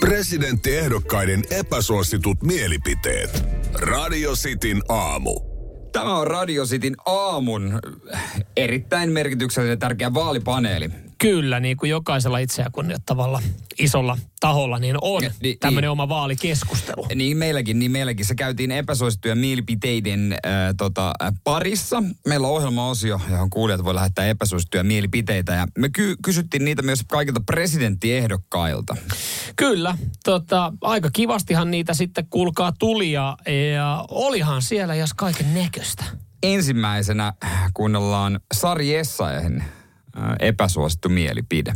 Presidenttiehdokkaiden epäsuositut mielipiteet. Radio Cityn aamu. Tämä on Radio Cityn aamun erittäin merkityksellinen tärkeä vaalipaneeli. Kyllä, niin kuin jokaisella itseä kunnioittavalla isolla taholla, niin on Ja, ni- tämmöinen niin. oma vaalikeskustelu. Niin meilläkin, niin meilläkin. Se käytiin epäsuosittujen mielipiteiden äh, tota, parissa. Meillä on ohjelmaosio, johon kuulijat voi lähettää epäsuosittuja mielipiteitä. Ja me ky- kysyttiin niitä myös kaikilta presidenttiehdokkailta. Kyllä, tota, aika kivastihan niitä sitten kuulkaa tuli ja, ja olihan siellä jos kaiken näköistä. Ensimmäisenä kuunnellaan Sari Essayahin epäsuosittu mielipide.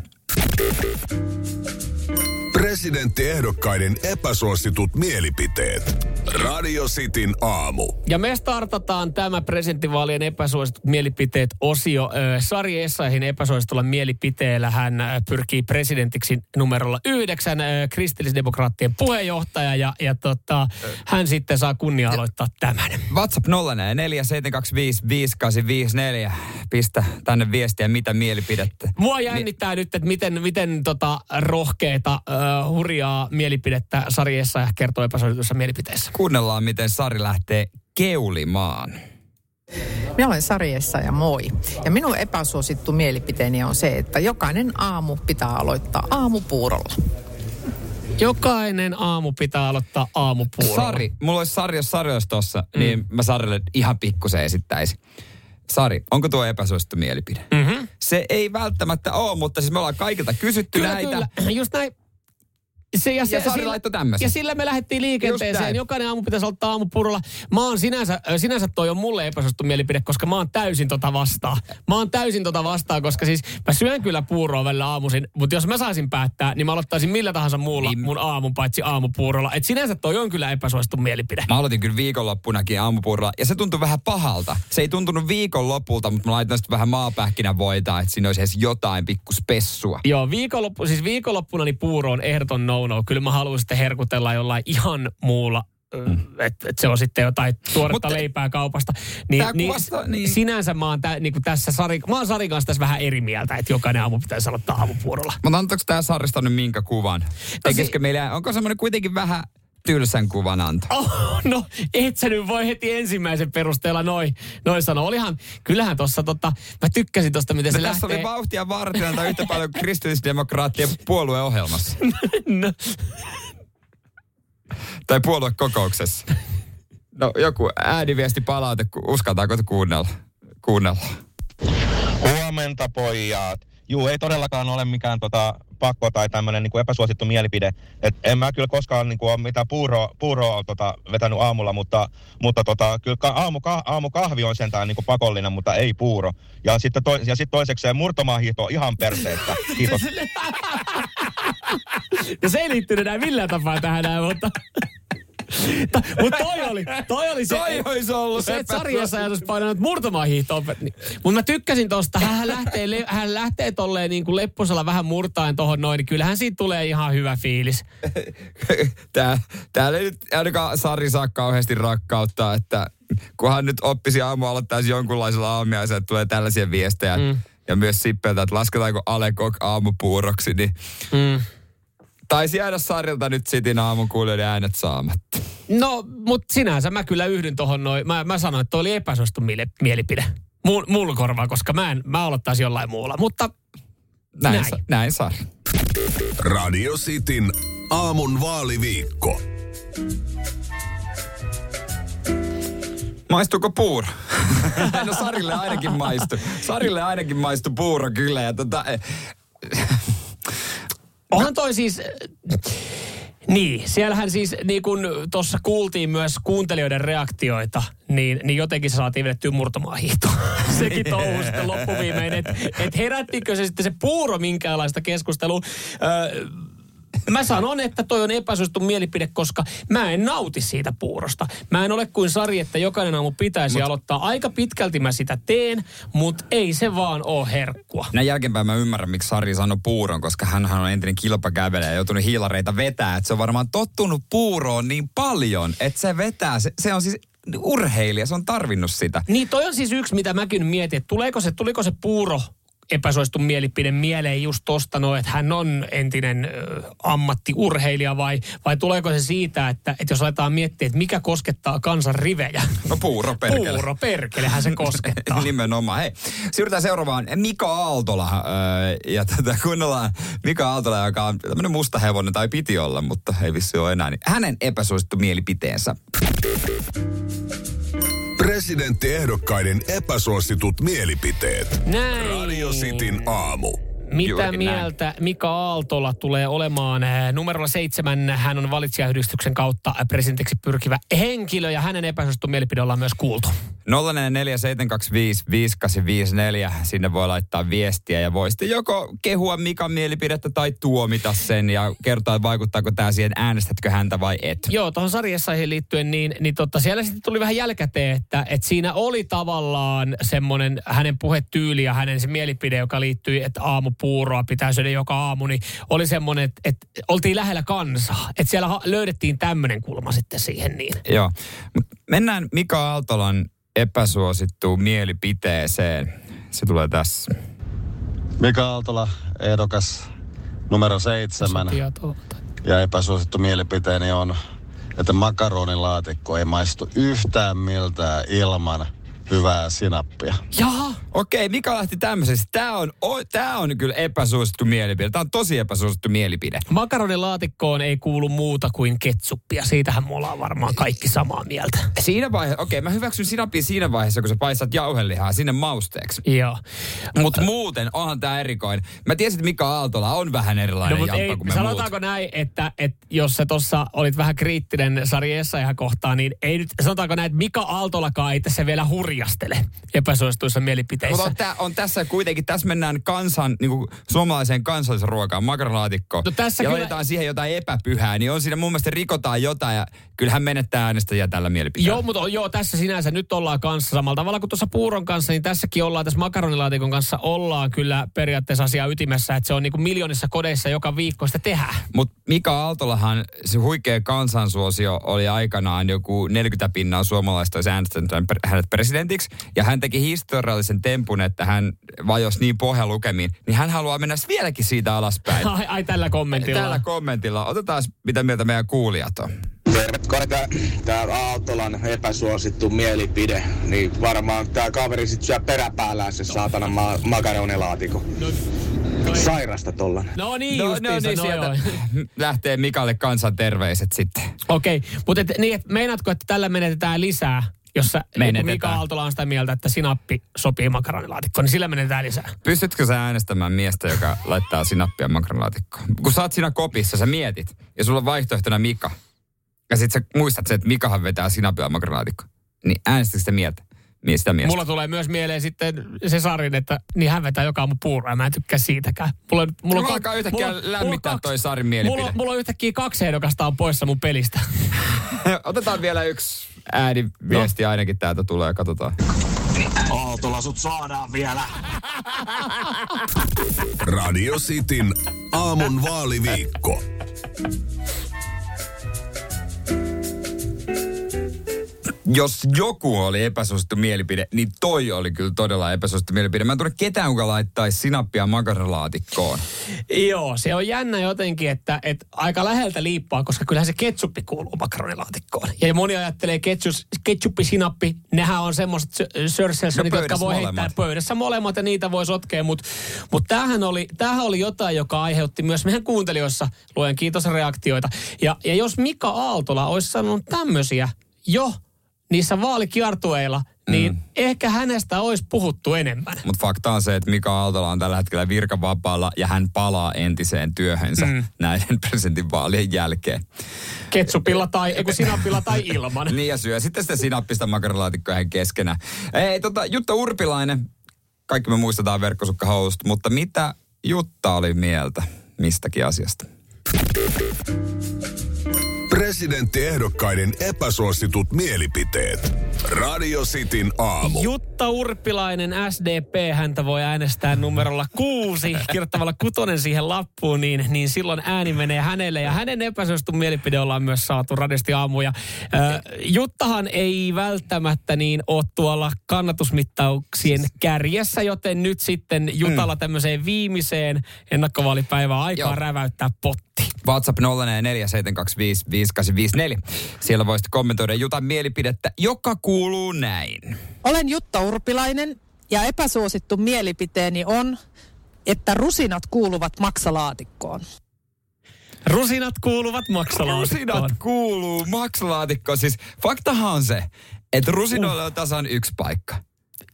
Presidenttiehdokkaiden epäsuositut mielipiteet. Radio Cityn aamu. Ja me startataan tämä presidenttivaalien epäsuositut mielipiteet osio. Sari Essayahin epäsuositulla mielipiteellä hän pyrkii presidentiksi numerolla yhdeksän, kristillisdemokraattien puheenjohtaja ja, ja tota, hän sitten saa kunnia aloittaa tämän. WhatsApp 0447255854. Pistä tänne viestiä, mitä mielipidettä. Mua jännittää nyt, että miten, miten tota rohkeita, uh, hurjaa mielipidettä Sari Essayah kertoo epäsuositussa mielipiteessä. Kuunnellaan, miten Sari lähtee keulimaan. Minä olen Sarjessa ja moi. Ja minun epäsuosittu mielipiteeni on se, että jokainen aamu pitää aloittaa aamupuurolla. Jokainen aamu pitää aloittaa aamupuurolla. Sari, mulla olisi Sari, jos Sari olisi tossa, mm. niin mä Sarille ihan pikkusen esittäisin. Sari, onko tuo epäsuosittu mielipide? Mm-hmm. Se ei välttämättä ole, mutta siis me ollaan kaikilta kysytty Kyllä, näitä. kyllä. Just näin. Se, ja, se, Ja Sari sillä- tämmöisen. Ja sillä me lähdettiin liikenteeseen. Jokainen aamu pitäisi ottaa aamupurolla. Mä oon sinänsä, sinänsä toi on mulle epäsuosittu mielipide, koska mä oon täysin tota vastaan. Mä oon täysin tota vastaan, koska siis mä syön kyllä puuroa välillä aamuisin, mutta jos mä saisin päättää, niin mä aloittaisin millä tahansa muulla Niin. mun aamun paitsi aamupuurolla. Et sinänsä toi on kyllä epäsuosittu mielipide. Mä aloitin kyllä viikonloppunakin aamupuurolla ja se tuntui vähän pahalta. Se ei tuntunut viikonlopulta, mutta mä laitoin sitten vähän maapähkinävoitaa, että siinä olisi edes jotain pikku spessua. Joo, viikonloppu, siis viikonloppuna niin puuro on ehdoton no-no. Kyllä mä haluan sitten herkutella jollain ihan muulla mm. että et se on sitten jotain tuoretta Mutta- leipää kaupasta. Niin, niin, kuvastaa- niin. Sinänsä mä oon tä, niin tässä Sari, mä oon Sarin kanssa tässä vähän eri mieltä, että jokainen aamu pitäisi aloittaa aamupuurolla. Mutta antaako tää Sarista nyt minkä kuvan? Tekisikö meillä, onko semmoinen kuitenkin vähän tylsän kuvan anto? Oh, no, et sä nyt voi heti ensimmäisen perusteella noin noi sanoa. Olihan, kyllähän tossa tota, mä tykkäsin tosta, miten se No, tässä lähtee. oli vauhtia varten yhtä paljon kristillisdemokraattien puolueohjelmassa. no, Tai puoluekokouksessa. No joku ääniviesti palaute, ku- uskaltaako te kuunnella? kuunnella. Huomenta pojat. Juu, ei todellakaan ole mikään tota, pakko tai tämmöinen niin epäsuosittu mielipide. Et en mä kyllä koskaan niin kuin, ole mitään puuroa, puuroa tota, vetänyt aamulla, mutta, mutta tota, kyllä aamu, ka, aamukahvi on sentään niin kuin pakollinen, mutta ei puuro. Ja sitten to, ja sit toisekseen murtomaahiihto ihan perseestä. Kiitos. no se ei liittynyt enää millään tapaa tähän näin, mutta... Mutta toi oli, toi oli se, Toi olisi ollut se, että epäsuosittu. sarjassa ajatus painanut murtomaan hiihtoon. Niin. Mutta mä tykkäsin tosta, hän lähtee, le- hän lähtee tolleen niin kuin lepposella vähän murtaen tohon noin, niin kyllähän siitä tulee ihan hyvä fiilis. Tää, täällä ei nyt ainakaan Sari saa kauheasti rakkautta, että kunhan nyt oppisi aamu aloittaisi jonkunlaisella aamiaisella, että tulee tällaisia viestejä. Mm. Ja myös Sippeltä, että lasketaanko Alekok aamupuuroksi, niin Mm. Taisi jäädä Sarilta nyt Sitin aamukuulijoiden äänet saamatta. No, mutta sinänsä mä kyllä yhdyn tohon noin. Mä, mä sanoin, että toi oli epäsuosittu miele- mielipide. Mulla mul korvaa, koska mä, en, mä aloittaisin jollain muulla. Mutta Näin, Näin. Sa- näin Sari. Radio Cityn aamun vaaliviikko. Maistuuko puuro? no Sarille ainakin maistu. Sarille ainakin maistu puuro kyllä. Ja tota, eh, Onhan toi siis... Niin, siellähän siis niin kun tuossa kuultiin myös kuuntelijoiden reaktioita, niin, niin jotenkin se saatiin vedettyä murtomaan hiihtoon. Sekin touhu sitten loppuviimein, että et herättikö se sitten se puuro minkäänlaista keskustelua. Öö, Mä sanon, että toi on epäsuosittu mielipide, koska mä en nauti siitä puurosta. Mä en ole kuin Sari, että jokainen aamu pitäisi Mut. aloittaa. Aika pitkälti mä sitä teen, mutta ei se vaan oo herkkua. näin jälkeenpäin mä ymmärrän, miksi Sari sanoi puuron, koska hän on entinen kilpakävelijä ja joutunut hiilareita vetää. Että se on varmaan tottunut puuroon niin paljon, että se vetää. Se, se on siis urheilija, se on tarvinnut sitä. Niin toi on siis yksi, mitä mäkin mietin, että tuleeko se, tuliko se puuro epäsuosittu mielipide mieleen just tosta no, että hän on entinen ö, ammattiurheilija vai, vai tuleeko se siitä, että, että jos aletaan miettiä, että mikä koskettaa kansan rivejä? No puuro perkele. Puuro perkelehän se koskettaa. Nimenomaan. Hei, siirrytään seuraavaan. Mika Aaltola. Öö, ja tätä kuunnellaan Mika Aaltola, joka on tämmöinen musta hevonen, tai piti olla, mutta ei vissi ole enää. Niin hänen epäsuosittu mielipiteensä. Presidenttiehdokkaiden epäsuositut mielipiteet. Näin. Radio Cityn aamu. Mitä Juurikin näin. mieltä Mika Aaltola tulee olemaan? Eh, Numerolla seitsemän hän on valitsijayhdistyksen kautta presidentiksi pyrkivä henkilö ja hänen epäsuosittu mielipide ollaan myös kuultu. 047255854. Sinne voi laittaa viestiä ja voi sitten joko kehua Mikan mielipidettä tai tuomita sen ja kertoa, että vaikuttaako tämä siihen, äänestätkö häntä vai et. Joo, tuohon sarjassaihin liittyen, niin, niin totta, siellä sitten tuli vähän jälkäteen, että, että siinä oli tavallaan semmoinen hänen puhetyyli ja hänen se mielipide, joka liittyi, että aamupuuroa pitää syödä joka aamu, niin oli semmoinen, että, että oltiin lähellä kansaa. Että siellä löydettiin tämmöinen kulma sitten siihen niin. Joo, mennään Mika Aaltolan epäsuosittuun mielipiteeseen. Se tulee tässä. Mika Aaltola, ehdokas numero seitsemän. Ja epäsuosittu mielipiteeni on, että makaronilaatikko ei maistu yhtään miltään ilman hyvää sinappia. Jaha, Okei, Mika lähti tämmöisestä. Tämä on, o, tää on kyllä epäsuosittu mielipide. Tämä on tosi epäsuosittu mielipide. makaronilaatikkoon ei kuulu muuta kuin ketsuppia. Siitähän me ollaan varmaan kaikki samaa mieltä. Siinä vaiheessa, okei, mä hyväksyn sinapin siinä vaiheessa, kun sä paistat jauhelihaa sinne mausteeksi. Joo. Mutta muuten onhan tämä erikoinen. Mä tiesin, että Mika Aaltola on vähän erilainen No, ei, kuin me sanotaanko muut. näin, että, että jos sä tuossa olit vähän kriittinen Sari Essayah kohtaan, niin ei nyt, sanotaanko näin, että Mika Aaltolakaan ei tässä vielä hurjastele epäsuosituissa mielipiteissä. Mutta on, tää, on tässä kuitenkin, tässä mennään kansan, niin kuin suomalaiseen kansallisruokaan, makaronilaatikko. No tässä ja kyllä- laitetaan siihen jotain epäpyhää, niin on siinä mun mielestä rikotaan jotain ja kyllähän menettää äänestäjiä tällä mielipiteellä. Joo, mutta joo, tässä sinänsä nyt ollaan kanssa samalla tavalla kuin tuossa puuron kanssa, niin tässäkin ollaan, tässä makaronilaatikon kanssa ollaan kyllä periaatteessa asia ytimessä, että se on niin kuin miljoonissa kodeissa joka viikko sitä tehdään. Mutta Mika Aaltolahan, se huikea kansansuosio oli aikanaan joku 40 pinnaa suomalaista olisi äänestänyt hänet presidentiksi. Ja hän teki historiallisen tempun, että hän vajosi niin pohjalukemiin, niin hän haluaa mennä vieläkin siitä alaspäin. Ai, ai tällä kommentilla. Tällä kommentilla. Otetaan mitä mieltä meidän kuulijat on. Terve, korka, tää Aaltolan epäsuosittu mielipide, niin varmaan tää kaveri sit syö peräpäällään se saatana ma- makaronilaatikko. Sairasta tollan. No niin, No, justiinsa, no niin, no sieltä joo. lähtee Mikalle kansan terveiset sitten. Okei, mutta et, niin, et meinaatko, että tällä menetetään lisää, jos sä, niin Menetetään. Mika Aaltola on sitä mieltä, että sinappi sopii makaronilaatikkoon, niin sillä menetetään lisää. Pystytkö sä äänestämään miestä, joka laittaa sinappia makaronilaatikkoon? Kun sä oot siinä kopissa, sä mietit, ja sulla on vaihtoehtona Mika. Ja sit sä muistat sen, että Mikahan vetää sinappia makaronilaatikkoon. Niin äänestätkö sitä mieltä? Mie- Sitä miestä. Mulla tulee myös mieleen sitten se Sarin, että niin hän vetää joka aamu puuroa mä en tykkää siitäkään. Mulla, on- mulla Mulla alkaa yhtäkkiä mulla lämmittää mulla on toi kaksi- Sarin mielipide. Mulla, on- mulla on yhtäkkiä kaksi ehdokasta on poissa mun pelistä. Otetaan vielä yksi ääniviesti no. ainakin täältä tulee, katsotaan. Aaltola sut saadaan vielä. Radio Cityn aamun vaaliviikko. Jos joku oli epäsuosittu mielipide, niin toi oli kyllä todella epäsuosittu mielipide. Mä en tunne ketään, kuka laittaisi sinappia makaronilaatikkoon. Joo, se on jännä jotenkin, että, että aika läheltä liippaa, koska kyllähän se ketsuppi kuuluu makaronilaatikkoon. Ja moni ajattelee ketsus, ketsuppi, sinappi, nehän on semmoiset sörselsonit, No jotka voi heittää molemmat. pöydässä molemmat ja niitä voi sotkea, mutta mut tämähän, oli, tämähän oli jotain, joka aiheutti myös meidän kuuntelijoissa, luen kiitos reaktioita. Ja, ja jos Mika Aaltola olisi sanonut tämmöisiä jo niissä vaalikiertueilla, niin mm. ehkä hänestä olisi puhuttu enemmän. Mutta fakta on se, että Mika Aaltola on tällä hetkellä virkavapaalla ja hän palaa entiseen työhönsä mm. näiden presidentinvaalien jälkeen. Ketsupilla tai, eiku sinapilla tai ilman. Niin ja syö sitten sitä sinappista makaronilaatikkoa ihan keskenään. Ei, tota, Jutta Urpilainen, kaikki me muistetaan verkkosukkahousut, mutta mitä Jutta oli mieltä mistäkin asiasta? Presidenttiehdokkaiden epäsuositut mielipiteet. Radio Cityn aamu. Jutta Urpilainen, SDP, häntä voi äänestää numerolla kuusi, kirjoittamalla kutonen siihen lappuun, niin, niin silloin ääni menee hänelle. Ja hänen epäsuostun mielipide ollaan myös saatu radesti aamuja. Äh, Juttahan ei välttämättä niin ole tuolla kannatusmittauksien kärjessä, joten nyt sitten Jutalla tämmöiseen viimeiseen ennakkovaalipäivään aikaa Joo. räväyttää potti. WhatsApp 0447255854. Siellä voisit kommentoida Jutan mielipidettä, joka kuuluu näin. Olen Jutta Urpilainen ja epäsuosittu mielipiteeni on, että rusinat kuuluvat maksalaatikkoon. Rusinat kuuluvat maksalaatikkoon. Rusinat kuuluu maksalaatikkoon. Siis faktahan on se, että rusinoilla on tasan yksi paikka.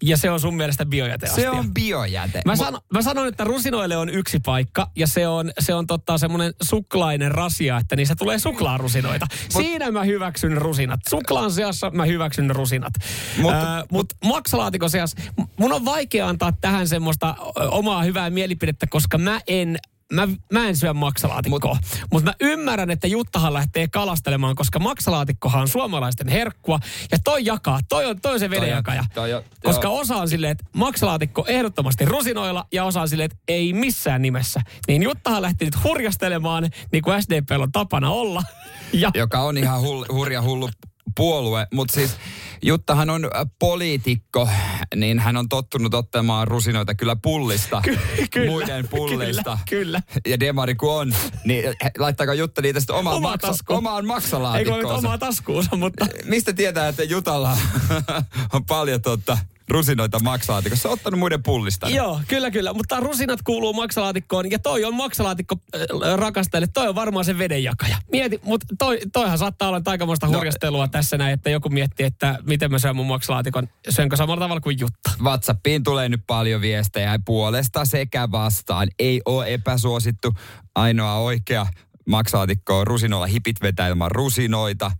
Ja se on sun mielestä biojäteastia. Se on biojäte. Mä, sano, mä sanon, että rusinoille on yksi paikka ja se on, se on totta semmoinen suklainen rasia, että niissä tulee suklaarusinoita. Siinä mä hyväksyn rusinat. Suklaan seassa mä hyväksyn rusinat. Mutta- Mutta mut maksalaatikon seassa, mun on vaikea antaa tähän semmoista omaa hyvää mielipidettä, koska mä en Mä, mä en syö maksalaatikkoa, mutta mut mä ymmärrän, että Juttahan lähtee kalastelemaan, koska maksalaatikkohan on suomalaisten herkkua. Ja toi jakaa, toi on, toi on se vedenjakaja. toi on- koska joo. osa on silleen, että maksalaatikko ehdottomasti rusinoilla ja osa on silleen, että ei missään nimessä. Niin Juttahan lähti nyt hurjastelemaan, niin kuin SDP on tapana olla. Ja joka on ihan hull, hurja hullu puolue, mutta siis Juttahan on äh, poliitikko, niin hän on tottunut ottamaan rusinoita kyllä pullista, kyllä, muiden pullista. Kyllä, kyllä. Ja demari kun on, niin he- laittaako Jutta niitä sitten omaan, Omaan maksa, omaan Ei kun maksalaatikkoonsa? omaa taskuunsa, mutta Mistä tietää, että Jutalla on paljon totta, rusinoita maksalaatikossa? Se on ottanut muiden pullista. Joo, kyllä, kyllä. Mutta rusinat kuuluu maksalaatikkoon ja toi on maksalaatikko äh, rakastajille. Toi on varmaan se vedenjakaja. Mieti, mutta toi, toihan saattaa olla aikamoista No, hurjastelua tässä näin, että joku miettii, että miten mä syön mun maksalaatikon. Syönkö samalla tavalla kuin Jutta? WhatsAppiin tulee nyt paljon viestejä puolesta sekä vastaan. Ei ole epäsuosittu. Ainoa oikea maksalaatikko on rusinoilla hipit vetää ilman rusinoita.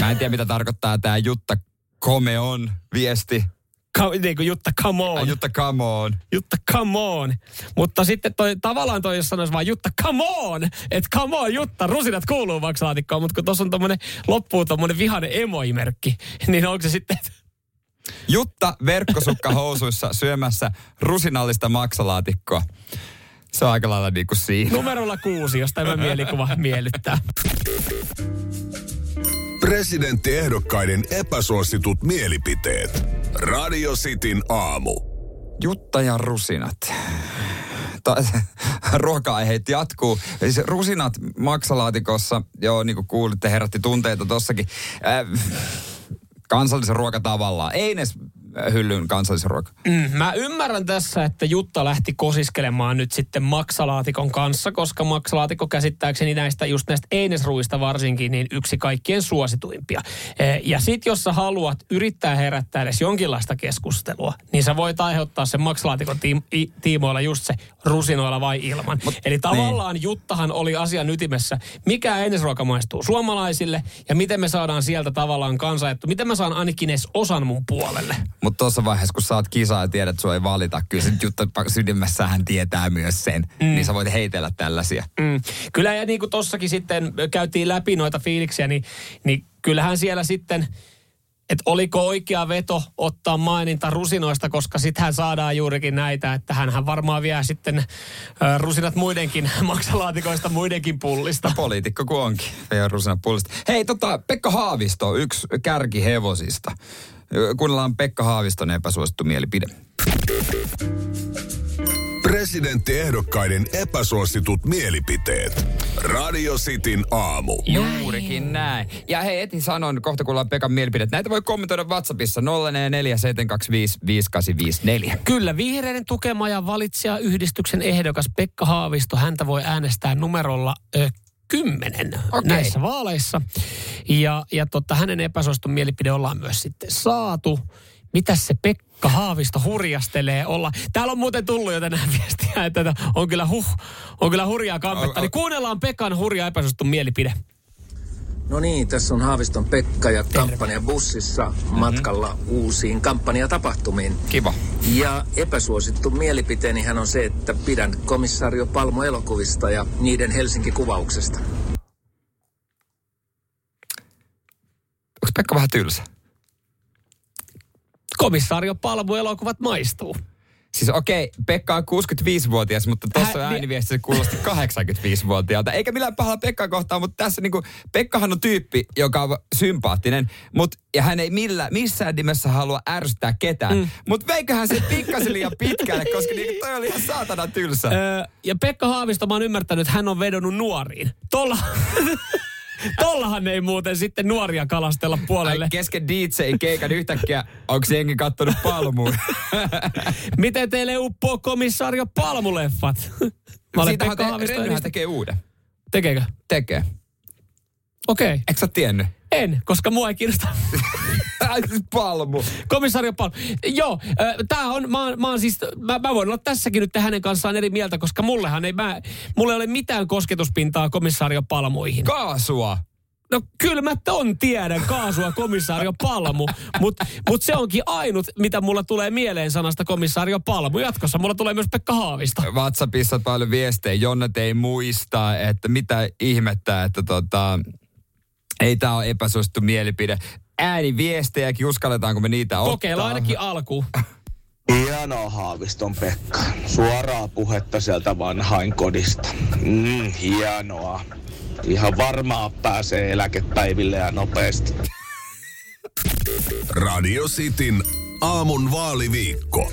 Mä en tiedä, mitä tarkoittaa tämä Jutta Come on viesti. Ka- niin kuin Jutta, come on. Jutta Come on. Jutta, come on. Mutta sitten toi, tavallaan toi, jos sanoisi vaan Jutta, come on. Että come on, Jutta, rusinat kuuluu maksalaatikkoon. Mutta kun tuossa on tommonen, loppuu tommonen vihainen emoimerkki, niin onko se sitten, Jutta verkkosukka housuissa syömässä rusinallista maksalaatikkoa. Se on aika lailla niin kuin siinä. numerolla kuusi, jos tämä mielikuva miellyttää. Presidenttiehdokkaiden epäsuositut mielipiteet. Radio Cityn aamu. Jutta ja rusinat. Ruoka-aiheet jatkuu. Siis rusinat maksalaatikossa, joo, niin kuin kuulitte, herätti tunteita tossakin. Äh, kansallisen ruoka tavallaan. Ei edes hyllyn kansallisen ruoka. Mm, mä ymmärrän tässä, että Jutta lähti kosiskelemaan nyt sitten maksalaatikon kanssa, koska maksalaatikko käsittääkseni näistä, just näistä einesruista varsinkin, niin yksi kaikkien suosituimpia. Eh, Ja sit jos sä haluat yrittää herättää edes jonkinlaista keskustelua, niin sä voit aiheuttaa sen maksalaatikon tiim- tiimoilla just se rusinoilla vai ilman. Mut, Eli tavallaan niin. Juttahan oli asian ytimessä, mikä einesruoka maistuu suomalaisille ja miten me saadaan sieltä tavallaan kansaettu, miten mä saan ainakin edes osan mun puolelle. Mutta tuossa vaiheessa, kun saat kisaa ja tiedät, että sua ei valita, kyllä se Jutta sydämessä hän tietää myös sen. Mm. Niin sä voit heitellä tällaisia. Mm. Kyllä ja niin kuin tossakin sitten käytiin läpi noita fiiliksiä, niin, niin kyllähän siellä sitten, että oliko oikea veto ottaa maininta rusinoista, koska sittenhän saadaan juurikin näitä, että hänhän varmaan vie sitten rusinat muidenkin maksalaatikoista muidenkin pullista. Poliitikko kuin onkin. Ei rusina puolesta. Hei, tota, Pekka Haavisto, yksi kärki hevosista. Kuunnellaan Pekka Haaviston epäsuosittu mielipide. Presidenttiehdokkaiden epäsuositut mielipiteet. Radio Cityn aamu. Juurikin näin. Ja hei, etin sanon, kohta kuullaan Pekan mielipide. Näitä voi kommentoida WhatsAppissa 0447255854. Kyllä, vihreiden tukema ja valitsijayhdistyksen ehdokas Pekka Haavisto, häntä voi äänestää numerolla ö, 10 Okei. näissä vaaleissa. Ja, ja totta, hänen epäsuostun mielipide ollaan myös sitten saatu. Mitäs se Pekka Haavisto hurjastelee olla? Täällä on muuten tullut jo tänään viestiä, että on kyllä, huh, on kyllä hurjaa kampetta. Niin kuunnellaan Pekan hurja epäsuostun mielipide. No niin, tässä on Haaviston Pekka ja kampanja bussissa matkalla uusiin kampanjatapahtumiin. Kiva. Ja epäsuosittu mielipiteeni hän on se, että pidän komissaario Palmo elokuvista ja niiden Helsinki-kuvauksesta. Onko Pekka vähän tylsä? Komissaario Palmu-elokuvat maistuu. Siis okei, Pekka on 65-vuotias, mutta tuossa Hän- ääniviestissä kuulosti 85-vuotiaalta. Eikä millään pahalla Pekkaa kohtaan, mutta tässä niinku, Pekkahan on tyyppi, joka on sympaattinen, mut, ja hän ei millä, missään nimessä halua ärsyttää ketään. Mm. Mutta veiköhän se pikkasen liian pitkälle, koska niinku toi oli ihan saatana tylsä. Öö, ja Pekka Haavisto, mä oon ymmärtänyt, että hän on vedonnut nuoriin. Tolla... Tollahan ei muuten sitten nuoria kalastella puolelle. Ai, kesken DJ-keikan yhtäkkiä, onko se jengi kattonut palmuun? Miten teille uppoo komissaario Palmuleffat? Mä olen Siitähän Pekka te, tekee uuden. Tekeekö? Tekee. Okei. Okay. Eikö sä tiennyt? En, koska mua ei kiinnosta siis palmu. Komisario Palmu. Joo, äh, tää on, mä, mä, oon siis, mä, mä voin olla tässäkin nyt hänen kanssaan eri mieltä, koska mullehan ei, mä, mulle ei ole mitään kosketuspintaa komissaario Palmuihin. Kaasua. No kyllä mä ton tiedän, kaasua komissaario Palmu, mutta mut se onkin ainut, mitä mulla tulee mieleen sanasta komissaario Palmu. Jatkossa mulla tulee myös Pekka Haavista. WhatsAppissa paljon viestejä. Jonnet ei muista, että mitä ihmettä, että tota, ei tämä ole epäsuosittu mielipide. Ääniviestejäkin, uskalletaanko me niitä ottaa? Kokeillaan ainakin alku. Hienoa Haaviston Pekka. Suoraa puhetta sieltä vanhain kodista. Mm, hienoa. Ihan varmaa pääsee eläkepäiville ja nopeasti. Radio Cityn aamun vaaliviikko.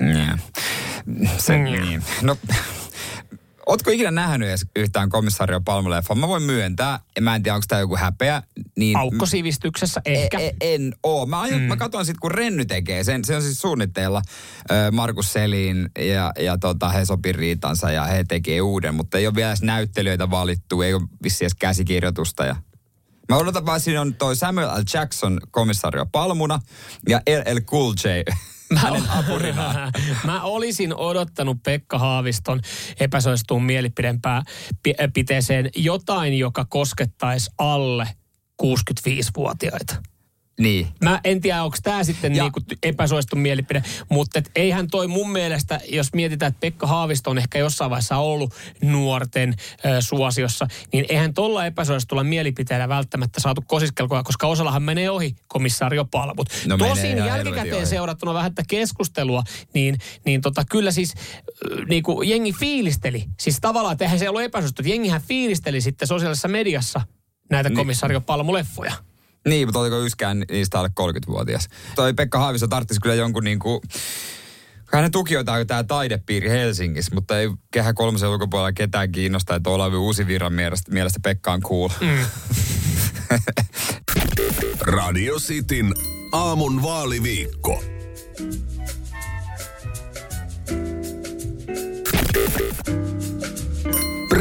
Niin. Se, niin. No, Ootko ikinä nähnyt edes yhtään komissaario Palmuleffaa? Mä voin myöntää, ja mä en tiedä, onko tämä joku häpeä. Niin Aukkosivistyksessä ehkä. E, e, en oo. Mä, aion, mm. mä katson sitten, kun Renny tekee sen. Se on siis suunnitteilla Markus Selin ja, ja tota, he sopii riitansa ja he tekee uuden. Mutta ei ole vielä edes näyttelijöitä valittu, ei ole vissi edes käsikirjoitusta. Ja... Mä odotan vaan, siinä on toi Samuel L. Jackson komissario Palmuna ja LL Cool J hänen apurinaan. Mä olisin odottanut Pekka Haaviston epäsuosituun mielipidempää pi- piteeseen jotain, joka koskettaisi alle 65-vuotiaita. Niin. Mä en tiedä, onko tämä sitten Ja- niinku epäsuosittu mielipide, mutta et eihän toi mun mielestä, jos mietitään, että Pekka Haavisto on ehkä jossain vaiheessa ollut nuorten ö, suosiossa, niin eihän tuolla epäsuositulla mielipiteellä välttämättä saatu kosiskelkoa, koska osallahan menee ohi komissaario Palmut. No Tosin jälkikäteen seurattuna vähän tätä keskustelua, niin, niin tota, kyllä siis ö, niinku jengi fiilisteli. Siis tavallaan, että eihän se ollut epäsuosittu. Jengihän fiilisteli sitten sosiaalisessa mediassa näitä Niin. komissaario Palmu-leffoja. Niin, mutta oliko yksikään niistä alle 30-vuotias? Toi Pekka Haavisto tarvitsisi kyllä jonkun niinku... Hänen tukijoitaan tämä taidepiiri Helsingissä, mutta ei kehä kolmosen ulkopuolella ketään kiinnosta, että Olavi Uusivirran mielestä, mielestä Pekka on cool. Mm. Radio Cityn aamun vaaliviikko.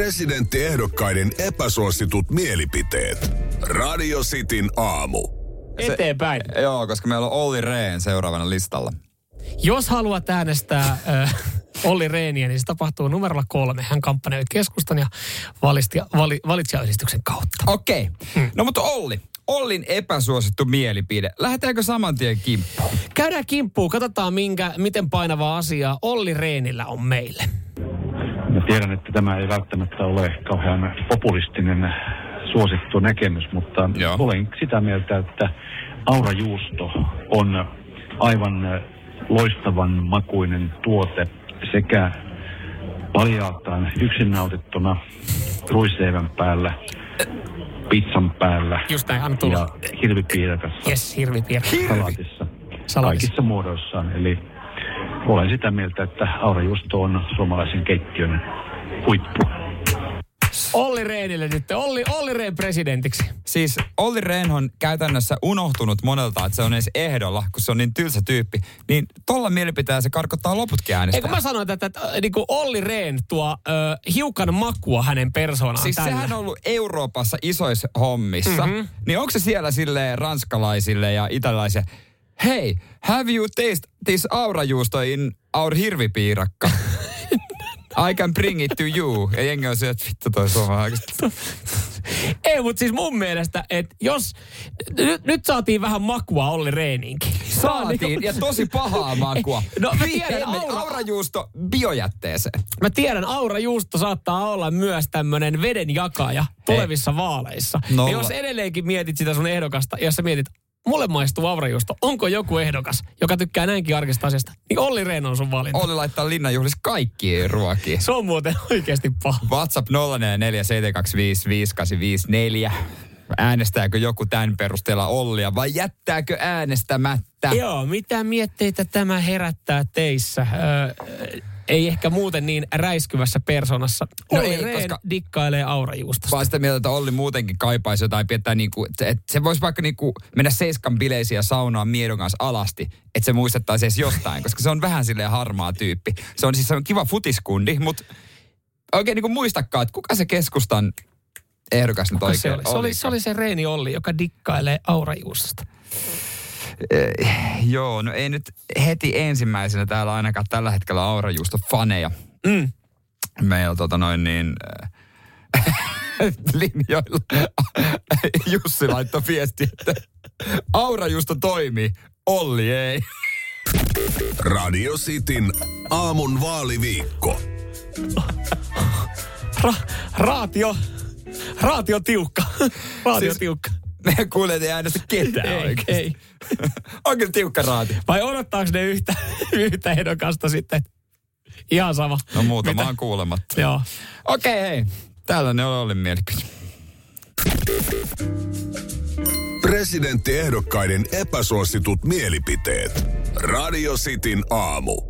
Presidenttiehdokkaiden epäsuositut mielipiteet. Radio Cityn aamu. Eteenpäin. Joo, koska meillä on Olli Rehn seuraavana listalla. Jos haluat äänestää äh, Olli Reeniä, niin se tapahtuu numerolla kolme. Hän kampanjoi keskustan ja valisti, vali, valitsijayhdistyksen kautta. Okei. Okay. Hmm. No mutta Olli. Ollin epäsuosittu mielipide. Lähdetäänkö saman tien kimppuun? Käydään kimppuun, katsotaan minkä, miten painavaa asiaa Olli Reenillä on meille. Tiedän, että tämä ei välttämättä ole kauhean populistinen suosittu näkemys, mutta Joo. olen sitä mieltä, että aurajuusto on aivan loistavan makuinen tuote sekä paljaaltaan yksin nautittuna ruisleivän päällä, pizzan päällä Just näin, anna tulla. ja hirvipiirakas Yes, hirvipiirä. salaatissa, Salaatissa. kaikissa muodoissaan. Eli olen sitä mieltä, että aurajuusto on suomalaisen keittiön huippu. Olli Reenille nyt. Olli, Olli Rehn presidentiksi. Siis Olli Rehn on käytännössä unohtunut monelta, että se on edes ehdolla, kun se on niin tylsä tyyppi. Niin tolla mielipiteellä se karkottaa loputkin Eikö äänestä. mä sanoin, että, että, että niin kuin Olli Rehn tuo ö, hiukan makua hänen persoonaan Siis tällä. sehän on ollut Euroopassa isoissa hommissa. Mm-hmm. Niin onko se siellä sille ranskalaisille ja italaisille, hei, have you taste this aurajuusto in our hirvipiirakka? I can bring it to you. Ja jengi on se, että vittu toi suomalainen. Ei, mutta siis mun mielestä, että jos... Nyt, nyt saatiin vähän makua Olli Rehniinkin. Saatiin, ja tosi pahaa makua. No, mä tiedän, aura- aurajuusto biojätteeseen. Mä tiedän, Aura Juusto saattaa olla myös tämmönen veden Eh. niin, jakaja tulevissa vaaleissa. Nolla. Ja jos edelleenkin mietit sitä sun ehdokasta, jos sä mietit, mulle maistuu aurajuusto. Onko joku ehdokas, joka tykkää näinkin arkista asiasta? Niin Olli Rehn on sun valinta. Olli laittaa linnanjuhlissa kaikki ruokia. Se on muuten oikeasti paha. WhatsApp 0447255854. Äänestääkö joku tämän perusteella Ollia vai jättääkö äänestämättä? Joo, mitä mietteitä tämä herättää teissä? Öö, ei ehkä muuten niin räiskyvässä persoonassa. No Olli ei, Rehn koska- dikkailee aurajuustosta. Vaan sitä mieltä, että Olli muutenkin kaipaisi jotain piettää niinku, että et se voisi vaikka niinku mennä seiskan bileisiin ja saunaan miedon kanssa alasti, että se muistettaisiin edes jostain, koska se on vähän silleen harmaa tyyppi. Se on siis se on kiva futiskundi, mutta oikein niinku muistakaan, että kuka se keskustan ehdokas nyt oikein se, oli? Se, oli, se oli se Reini Olli, joka dikkailee aurajuustosta. Eh, joo, no ei nyt heti ensimmäisenä täällä ainakaan tällä hetkellä aurajuusto faneja. Mm. Meillä tota noin niin... äh, linjoilla. Jussi laittoi viesti, että aurajuusto toimii, Olli ei. Radio Cityn aamun vaaliviikko. Ra, raatio, raatio tiukka. raatio Siis- tiukka. Meidän kuulijat ei äänestä ketään Ei, oikeasti. ei. On kyllä tiukka raati. Vai odottaako ne yhtä, yhtä ehdokasta sitten? Ihan sama. No muuta Mitä? vaan kuulematta. Joo. Okei, hei. Tällainen oli Ollin mielipide. Presidenttiehdokkaiden epäsuositut mielipiteet. Radio Cityn aamu.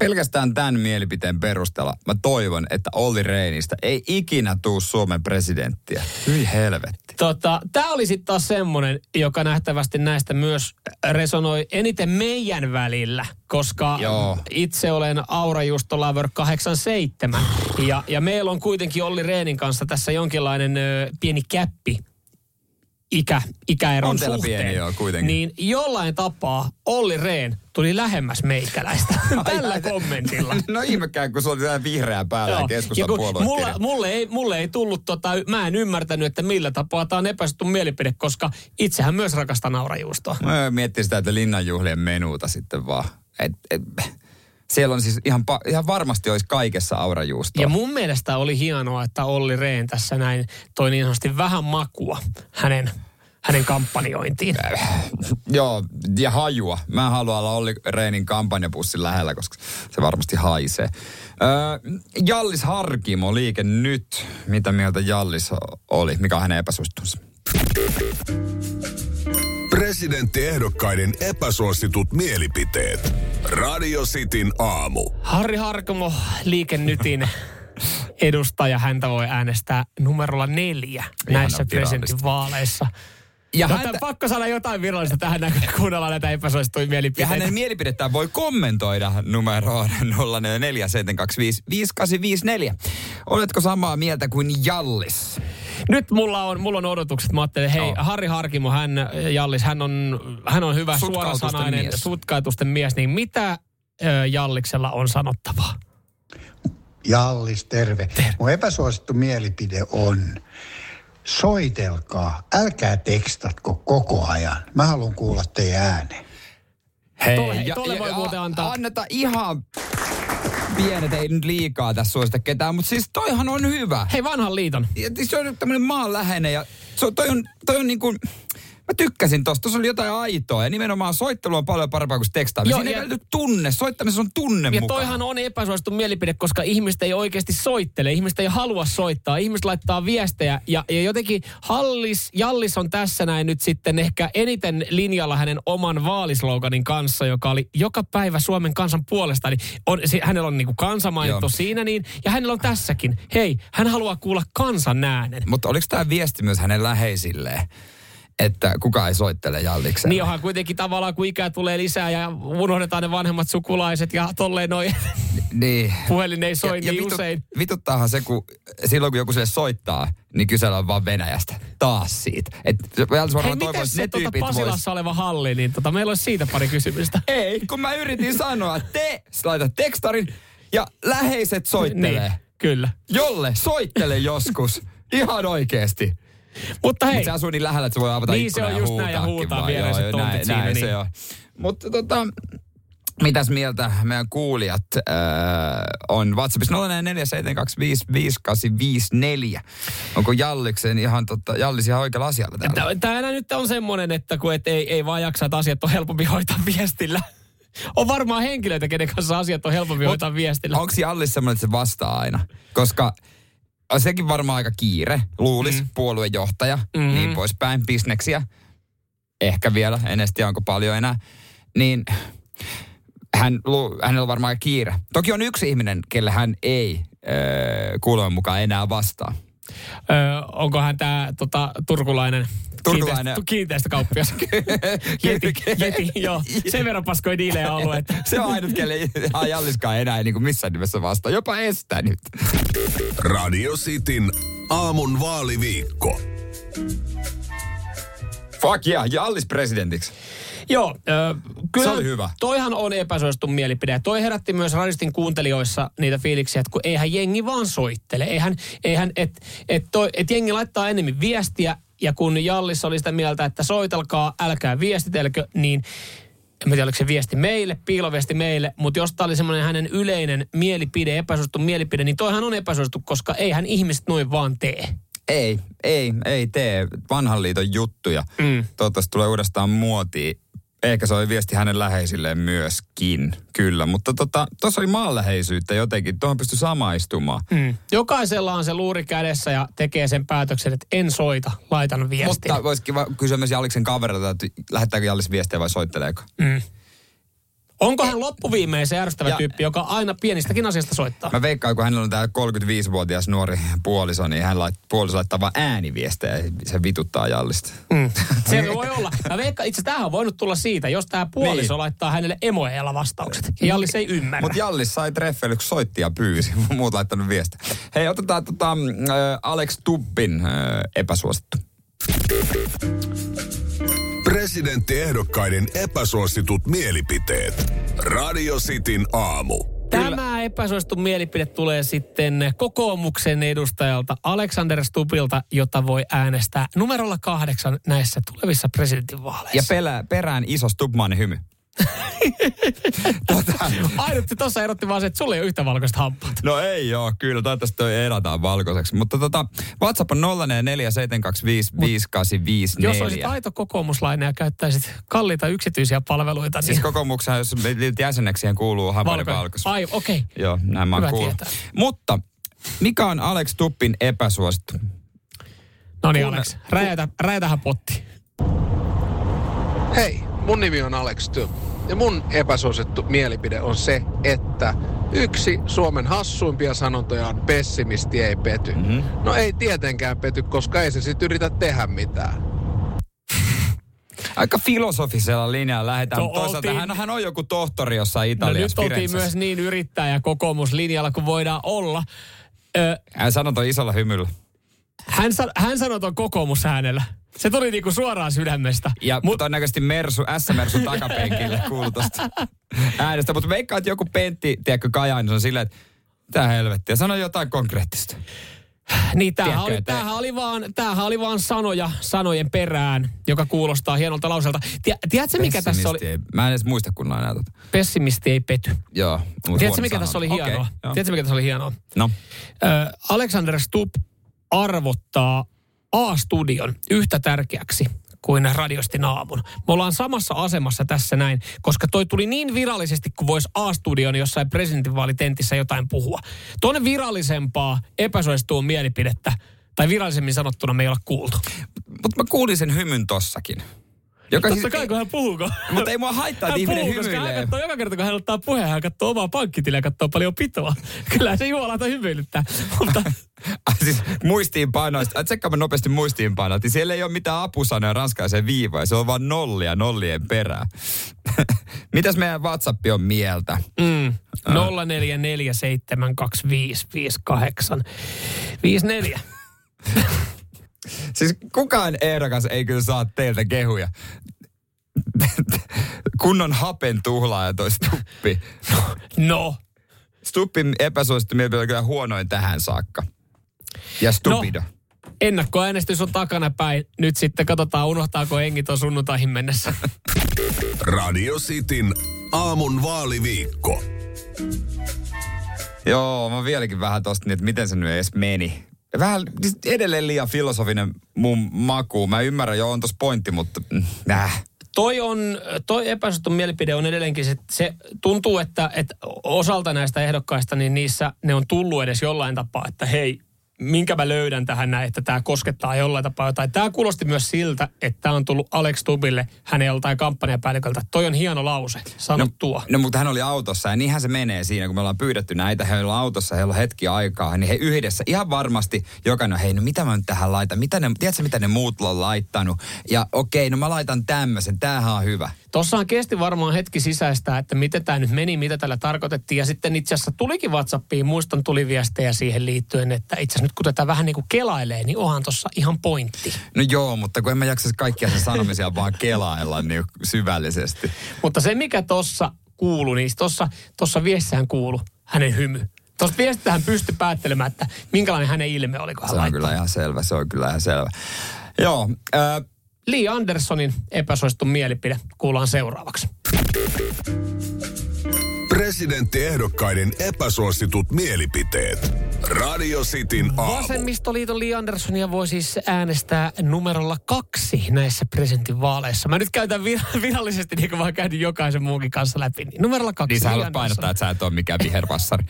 Pelkästään tämän mielipiteen perusteella mä toivon, että Olli Reinistä ei ikinä tuu Suomen presidenttiä. Hyi helvetti. Tota, Tämä oli sitten taas semmoinen, joka nähtävästi näistä myös resonoi eniten meidän välillä, koska Joo. itse olen Aura Justo Lover 87 ja, ja meillä on kuitenkin Olli Reenin kanssa tässä jonkinlainen ö, pieni käppi ikä, ikäeron On suhteen. pieni, joo, kuitenkin. Niin jollain tapaa Olli Rehn tuli lähemmäs meikäläistä tällä ai, kommentilla. No ihmekään, kun se oli tää vihreä päällä keskustan mulla, mulle, ei, mulle ei tullut, tota, mä en ymmärtänyt, että millä tapaa tämä on epäsuttu mielipide, koska itsehän myös rakastan naurajuustoa. Mä miettin sitä, että linnanjuhlien menuuta sitten vaan. Et, et, siellä on siis ihan, pa, ihan varmasti olisi kaikessa aurajuustoa. Ja mun mielestä oli hienoa, että Olli Rehn tässä näin toi niin sanotusti vähän makua hänen, hänen kampanjointiin. Joo, ja hajua. Mä haluan olla Olli Reinin kampanjapussin lähellä, koska se varmasti haisee. Öö, Jallis Harkimo, liike nyt. Mitä mieltä Jallis oli? Mikä on hänen epäsuosituksensa? Presidenttiehdokkaiden epäsuositut mielipiteet. Radio Cityn aamu. Harri Harkamo, liikennytin edustaja, häntä voi äänestää numerolla neljä näissä presidentinvaaleissa. Ja, No, häntä, pakko saada jotain virallista tähän näin, kun kuunnellaan näitä epäsuosittuja ja mielipiteitä. hänen mielipidettään voi kommentoida numeroon 0447255854. Oletko samaa mieltä kuin Jallis? Nyt mulla on, mulla on odotukset. Mä ajattelin, hei, Joo. Harri Harkimo, hän, Jallis, hän on, hän on hyvä suorasanainen, mies. sutkaitusten mies. Niin mitä ö, Jalliksella on sanottavaa? Jallis, terve. terve. Mun epäsuosittu mielipide on, soitelkaa, älkää tekstatko koko ajan. Mä haluan kuulla teidän ääneen. Hei, Tolle- tolle voi muuten antaa- Anneta ihan pienet, ei nyt liikaa tässä suosita ketään, mutta siis toihan on hyvä. Hei, vanhan liiton. Ja se on tämmöinen maanläheinen ja se on, toi on, toi on niin kuin, mä tykkäsin tosta, tuossa oli jotain aitoa ja nimenomaan soittelu on paljon parempaa kuin tekstaaminen. Joo, Siinä ei ja- välity tunne, soittamisessa on tunne Ja mukaan. toihan on epäsuosittu mielipide, koska ihmiset ei oikeasti soittele. Ihmiset ei halua soittaa. Ihmiset laittaa viestejä. Ja, ja jotenkin Hallis, Jallis on tässä näin nyt sitten ehkä eniten linjalla hänen oman vaalisloganin kanssa, joka oli joka päivä Suomen kansan puolesta. Eli on, se, hänellä on niinku kansa mainittu Joo. siinä niin. Ja hänellä on tässäkin. Hei, hän haluaa kuulla kansan äänen. Mutta oliko tämä viesti myös hänen läheisilleen, että kuka ei soittele Jallikselle? Niin onhan kuitenkin tavallaan, kun ikää tulee lisää ja unohdetaan ne vanhemmat sukulaiset ja tolleen noin Niin. puhelin ei soi niin vitu- usein. Vituttaahan se, kun silloin kun joku sille soittaa, niin kysellään vaan Venäjästä. Taas siitä. Et Jallis Hei, varmaan mitäs että se tuota tyypit vois... Pasilassa oleva halli, niin tota, meillä olisi siitä pari kysymystä. Ei, kun mä yritin sanoa, te laitat tekstarin ja läheiset soittelee. Niin, kyllä. Jolle soittele joskus. Ihan oikeesti. Mutta hei, Mutta se asuu niin lähellä, että se voi avata Niin, se on just näin ja huutaa viereiset Joo, tontit näin, siinä, näin niin. se on. Mutta tota, mitäs mieltä meidän kuulijat äh, on WhatsAppissa 0472555854. Onko Jalliksen ihan totta, Jallis ihan oikealla asialla täällä? Täällä nyt on semmoinen, että kun et ei, ei vaan jaksa, että asiat on helpompi hoitaa viestillä. On varmaan henkilöitä, kenen kanssa asiat on helpompi Mut hoitaa viestillä. Onko Jallis semmoinen, että se vastaa aina? Koska sekin varmaan aika kiire, luulis, mm. puoluejohtaja, Mhm. niin poispäin, bisneksiä. Ehkä vielä, en tiedä onko paljon enää. Niin hän, hänellä on varmaan aika kiire. Toki on yksi ihminen, kelle hän ei öö, kuuleman mukaan enää vastaa. Öö, onko hän tämä tota, turkulainen, Turkulainen. Kiinteistö, kiinteistökauppias? jeti, jeti, joo. Sen verran paskoja diilejä ollut, että... Se on ainut, kelle ei Jalliskaan enää ei niin kuin missään nimessä vastaa. Jopa estää nyt. Radio Cityn aamun vaaliviikko. Fuck yeah, Jallis presidentiksi. Joo, ö, kyllä Se oli hyvä. toihan on epäsuosittu mielipide. Toi herätti myös radistin kuuntelijoissa niitä fiiliksiä, että kun eihän jengi vaan soittele. Eihän, eihän et, et, toi, et jengi laittaa enemmän viestiä, ja kun Jallis oli sitä mieltä, että soitelkaa, älkää viestitelkö, niin en tiedä, oliko se viesti meille, piiloviesti meille, mutta jos tämä oli semmoinen hänen yleinen mielipide, epäsuosittu mielipide, niin toihan on epäsuosittu, koska eihän ihmiset noin vaan tee. Ei, ei, ei tee vanhan liiton juttuja. Mm. Toivottavasti tulee uudestaan muotiin. Ehkä se oli viesti hänen läheisilleen myöskin, kyllä. Mutta tuossa tota, oli maanläheisyyttä jotenkin, tuohon pystyi samaistumaan. Mm. Jokaisella on se luuri kädessä ja tekee sen päätöksen, että en soita, laitan viestin. Mutta voisikin kysyä myös Jalliksen kaverilta, että lähettääkö Jallis viestiä vai soitteleeko? Mm. Onko hän loppuviimein se ärsyttävä Ja- tyyppi, joka aina pienistäkin asiasta soittaa? Mä veikkaan, kun hänellä on tää 35-vuotias nuori puoliso, niin hän lait, puoliso laittaa vaan ääniviestejä ja se vituttaa Jallista. Mm. Se voi olla. Mä veikkaan, itse tämähän on voinut tulla siitä, jos tämä puoliso Niin. laittaa hänelle emoajalla vastaukset. Ja Jallis ei ymmärrä. Mutta Jallis sai treffeille, kun soitti ja pyysi. Muut laittanut viestiä. Hei, otetaan tota, äh, Alex Tuppin äh, epäsuosittu. Presidenttiehdokkaiden epäsuositut mielipiteet. Radio Cityn aamu. Tämä epäsuosittu mielipide tulee sitten kokoomuksen edustajalta Alexander Stubilta, jota voi äänestää numerolla kahdeksan näissä tulevissa presidentinvaaleissa. Ja pelä, perään iso Stubmanin hymy. Tota, Ainut tuossa erotti vaan se, että sulla ei ole yhtä valkoista hampaata. no ei joo, kyllä. Toivottavasti toi edataan valkoiseksi. Mutta tota, WhatsApp on 0447255854. Jos olisit aito kokoomuslainen ja käyttäisit kalliita yksityisiä palveluita, niin... Siis kokoomuksen, jos jäseneksi, siihen kuuluu hampaiden valkoisuus. Ai, okei. Okay. Joo, näin mä oon kuullut. Mutta mikä on Alex Tuppin epäsuosittu? No niin, Kuunne- Alex, räjätä, räjätähän potti. Hei, mun nimi on Alex Stubb. Ja mun epäsuosittu mielipide on se, että yksi Suomen hassuimpia sanontoja on pessimisti ei pety. Mm-hmm. No ei tietenkään pety, koska ei se sit yritä tehdä mitään. Aika filosofisella linjalla lähdetään. No, No, Toisaalta oltiin- hän, hän on joku tohtori jossain No Italiassa, nyt oltiin myös niin yrittäjä kokoomuslinjalla kuin voidaan olla. Ö, Hän sanoi toi isolla hymyllä. Hän, san, hän sanoi ton kokoomusäänellä. Se tuli niinku suoraan sydämestä. Ja Mut, todennäköisesti Mersu, S-Mersu takapenkille kuului tosta äänestä. Mutta veikkaa, että joku Pentti, tiedätkö, Kajaanissa on silleen, että mitä helvettiä, sano jotain konkreettista. Niin, tämähän Tiedätkö, oli, että- tämähän, oli vaan, tämähän oli vaan sanoja sanojen perään, joka kuulostaa hienolta lauselta. Tie, tiedätkö, mikä tässä oli? Ei, mä en edes muista kunnolla enää tota. Pessimisti ei pety. Joo. Tiedätkö, mikä tässä oli hienoa? Joo. Tiedätkö, mikä tässä oli hienoa? No. Ö, Alexander Stubb arvottaa A-studion yhtä tärkeäksi kuin radiostin aamun. Me ollaan samassa asemassa tässä näin, koska toi tuli niin virallisesti, kuin voisi A-studion jossain presidentinvaalitentissä jotain puhua. Tuonne virallisempaa epäsuosittua mielipidettä, tai virallisemmin sanottuna me ei olla kuultu. Mutta mä kuulin sen hymyn tossakin. Joka Totta siis- kai, kun hän puhuuko. Mutta ei mua haittaa, että Hän ihminen puhuu, koska hän hymyilee. katsoo joka kerta, kun hän ottaa puheen, hän katsoo omaa pankkitiliä ja katsoo paljon pitoa. Kyllä se juolata hymyilyttää. Mutta siis muistiinpanoista, tsekkaapa nopeasti muistiinpanot, niin siellä ei ole mitään apusanoja ranskalaiseen viivoja, se on vaan nollia nollien perää. Mitäs meidän WhatsApp on mieltä? Mm. 0447255854. Siis kukaan ehdokas ei kyllä saa teiltä kehuja. Kunnon hapen tuhlaaja toi Stuppi. No, Stuppin epäsuosittu mielipide on kyllä huonoin tähän saakka. Ja stupido. ennakkoäänestys on takana päin. Nyt sitten katsotaan, unohtaako hengi tuon sunnuntaihin mennessä. Radio Cityn aamun vaaliviikko. Joo, mä vieläkin vähän tosta, niin, että miten se nyt edes meni. Vähän siis edelleen liian filosofinen mun maku. Mä ymmärrän, joo, on tossa pointti, mutta äh. Toi on, toi epäsuosittu mielipide on edelleenkin se, se tuntuu, että, että osalta näistä ehdokkaista, niin niissä ne on tullut edes jollain tapaa, että hei, minkä mä löydän tähän näin, että tämä koskettaa jollain tapaa jotain. Tämä kuulosti myös siltä, että tämä on tullut Alex Tubille hänen joltain kampanjapäälliköltä. Toi on hieno lause, sano no, tuo. No mutta hän oli autossa ja niinhän se menee siinä, kun me ollaan pyydetty näitä, he on autossa, heillä on hetki aikaa, niin he yhdessä ihan varmasti jokainen, hei no mitä mä nyt tähän laitan, mitä ne, tiedätkö mitä ne muut on laittanut? Ja okei, no mä laitan tämmöisen, tämähän on hyvä. Tossahan kesti varmaan hetki sisäistä, että miten tämä nyt meni, mitä tällä tarkoitettiin. Ja sitten itse asiassa tulikin WhatsAppiin, muistan tuli viestejä siihen liittyen, että itse asiassa nyt kun tätä vähän niin kuin kelailee, niin onhan tuossa ihan pointti. No joo, mutta kun en mä jaksaisi kaikkia sen sanomisia vaan kelailla niin syvällisesti. Mutta se mikä tuossa kuulu, niin tossa, tossa viestissään kuulu hänen hymy. Tuosta viestistä hän pystyi päättelemään, että minkälainen hänen ilme oli, kun hän Se on laittoi. kyllä ihan selvä, se on kyllä ihan selvä. Joo, äh, Lee Andersonin epäsuosittu mielipide kuullaan seuraavaksi. Presidenttiehdokkaiden epäsuositut mielipiteet. Radio Cityn aamu. Vasemmistoliiton Lee Andersonia voi siis äänestää numerolla kaksi näissä presidentinvaaleissa. Mä nyt käytän vir- virallisesti, niin kuin mä oon jokaisen muunkin kanssa läpi. Niin numerolla kaksi. Niin sä haluat painottaa, että sä et ole mikään vihervassari.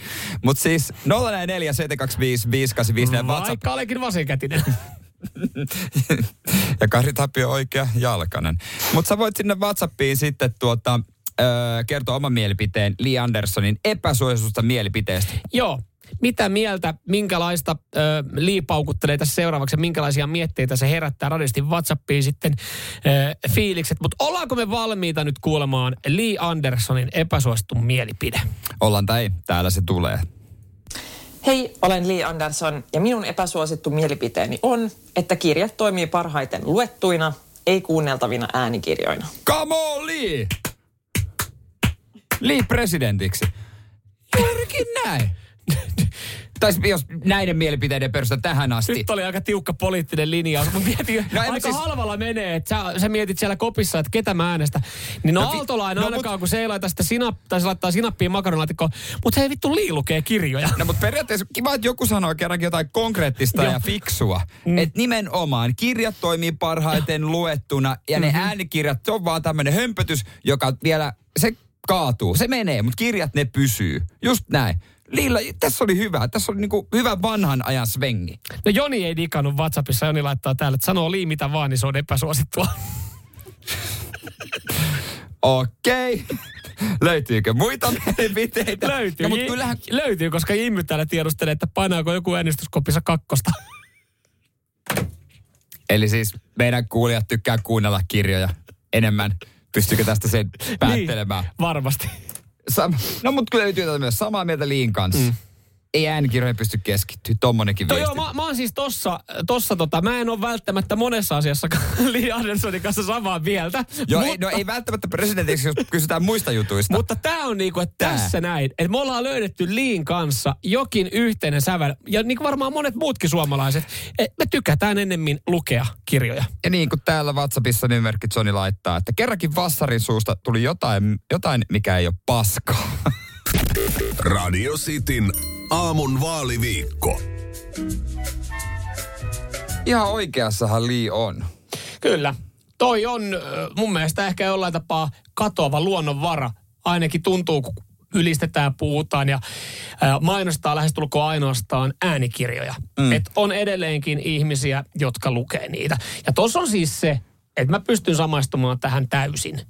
Mutta siis 044 725 585 WhatsApp. Vaikka olenkin vasenkätinen. ja Kari Tapio oikea jalkanen. Mutta sä voit sinne WhatsAppiin sitten tuota, ö, kertoa oman mielipiteen Lee Andersonin epäsuositusta mielipiteestä. Joo. Mitä mieltä, minkälaista ö, Lee paukuttelee tässä seuraavaksi ja minkälaisia mietteitä se herättää radistin WhatsAppiin sitten ö, fiilikset. Mutta ollaanko me valmiita nyt kuulemaan Lee Andersonin epäsuosittu mielipide? Ollaan tai täällä se tulee. Hei, olen Lee Anderson ja minun epäsuosittu mielipiteeni on, että kirjat toimii parhaiten luettuina, ei kuunneltavina äänikirjoina. Come on, Lee! Lee presidentiksi. Juurikin näin. tai jos näiden mielipiteiden perusteella tähän asti. Nyt oli aika tiukka poliittinen linjaus. Mä mietin, No no, en aika siis- halvalla menee, että sä, sä, mietit siellä kopissa, että ketä mä äänestän. Niin no, No no no ainakaan, mut- kun se ei laita sitä sinap, tai se laittaa sinappia makaronilaatikkoon. Mutta hei vittu, Lii lukee kirjoja. No mutta periaatteessa kiva, että joku sanoo kerrankin jotain konkreettista ja fiksua. Mm. Että nimenomaan kirjat toimii parhaiten luettuna ja ne Mhm. äänikirjat, se on vaan tämmöinen hömpötys, joka vielä, se kaatuu. Se menee, mutta kirjat ne pysyy. Just näin. Liilla, tässä oli hyvä. Tässä oli niinku hyvä vanhan ajan svengi. No Joni ei digannut WhatsAppissa. Joni laittaa täällä, että sanoo Lii mitä vaan, niin se on epäsuosittua. Okei. Löytyykö muita mielipiteitä? Löytyy. No, mutta kyllähän, Löytyy, koska Jimmy täällä tiedustelee, että painaako joku äänestyskopissa kakkosta. eli siis meidän kuulijat tykkää kuunnella kirjoja enemmän. Pystyykö tästä sen päättelemään? Niin, varmasti. Sam- no mutta kyllä löytyy tätä myös samaa mieltä Liin kanssa. Mm. Ei äänikirjoihin pysty keskittyä, tommonenkin To, viesti. joo, mä, mä oon siis tossa, tossa tota, mä en ole välttämättä monessa asiassa Lee Andersonin kanssa samaa mieltä. Joo, mutta, ei, no ei välttämättä presidentiksi, jos kysytään muista jutuista. Mutta tämä on niinku, että Tää. tässä näin, että me ollaan löydetty Liin kanssa jokin yhteinen sävel. Ja niin kuin varmaan monet muutkin suomalaiset, että me tykätään ennemmin lukea kirjoja. Ja niin kuin täällä WhatsAppissa nimimerkki Johnny laittaa, että kerrankin vassarin suusta tuli jotain, jotain mikä ei ole paskaa. Radio Cityn aamun vaaliviikko. Ihan oikeassahan Lee on. Kyllä. Toi on mun mielestä ehkä jollain tapaa katoava luonnonvara. Ainakin tuntuu, kun ylistetään, puhutaan ja mainostaa lähestulkoon ainoastaan äänikirjoja. Mm. Et on edelleenkin ihmisiä, jotka lukee niitä. Ja tuossa on siis se, että mä pystyn samaistumaan tähän täysin.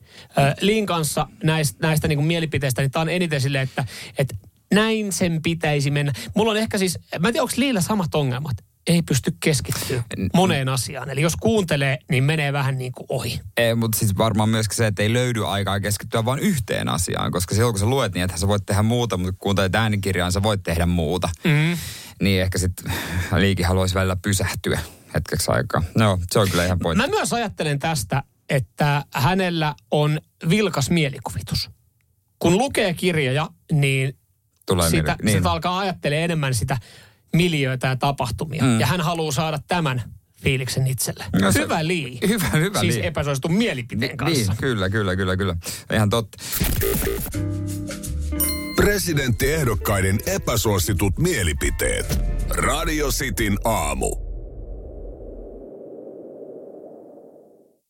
Liin kanssa näistä, näistä niin mielipiteistä, niin tämä on eniten silleen, että, että näin sen pitäisi mennä. Mulla on ehkä siis, mä en tiedä, onko Liillä samat ongelmat. Ei pysty keskittyä moneen asiaan. Eli jos kuuntelee, niin menee vähän niin kuin ohi. Ei, mutta siis varmaan myöskin se, että ei löydy aikaa keskittyä vain yhteen asiaan, koska silloin kun sä luet niin, että sä voit tehdä muuta, mutta kun kuuntelet äänikirjaan, sä voit tehdä muuta. Mm. Niin ehkä sitten liikin haluaisi välillä pysähtyä hetkeksi aikaa. No, se on kyllä ihan pointti. Mä myös ajattelen tästä, että hänellä on vilkas mielikuvitus. Kun lukee kirjoja, niin Tulee sitä, niin. sitä alkaa ajattelemaan enemmän sitä miljöötä ja tapahtumia. Mm. Mm. Ja hän haluaa saada tämän fiiliksen itselle. No se- hyvä lii. Hyvä, hyvä Siis lii. epäsuositun mielipiteen kanssa. Niin, kyllä, kyllä, kyllä, kyllä. Ihan totta. Presidenttiehdokkaiden epäsuositut mielipiteet. Radio Cityn aamu.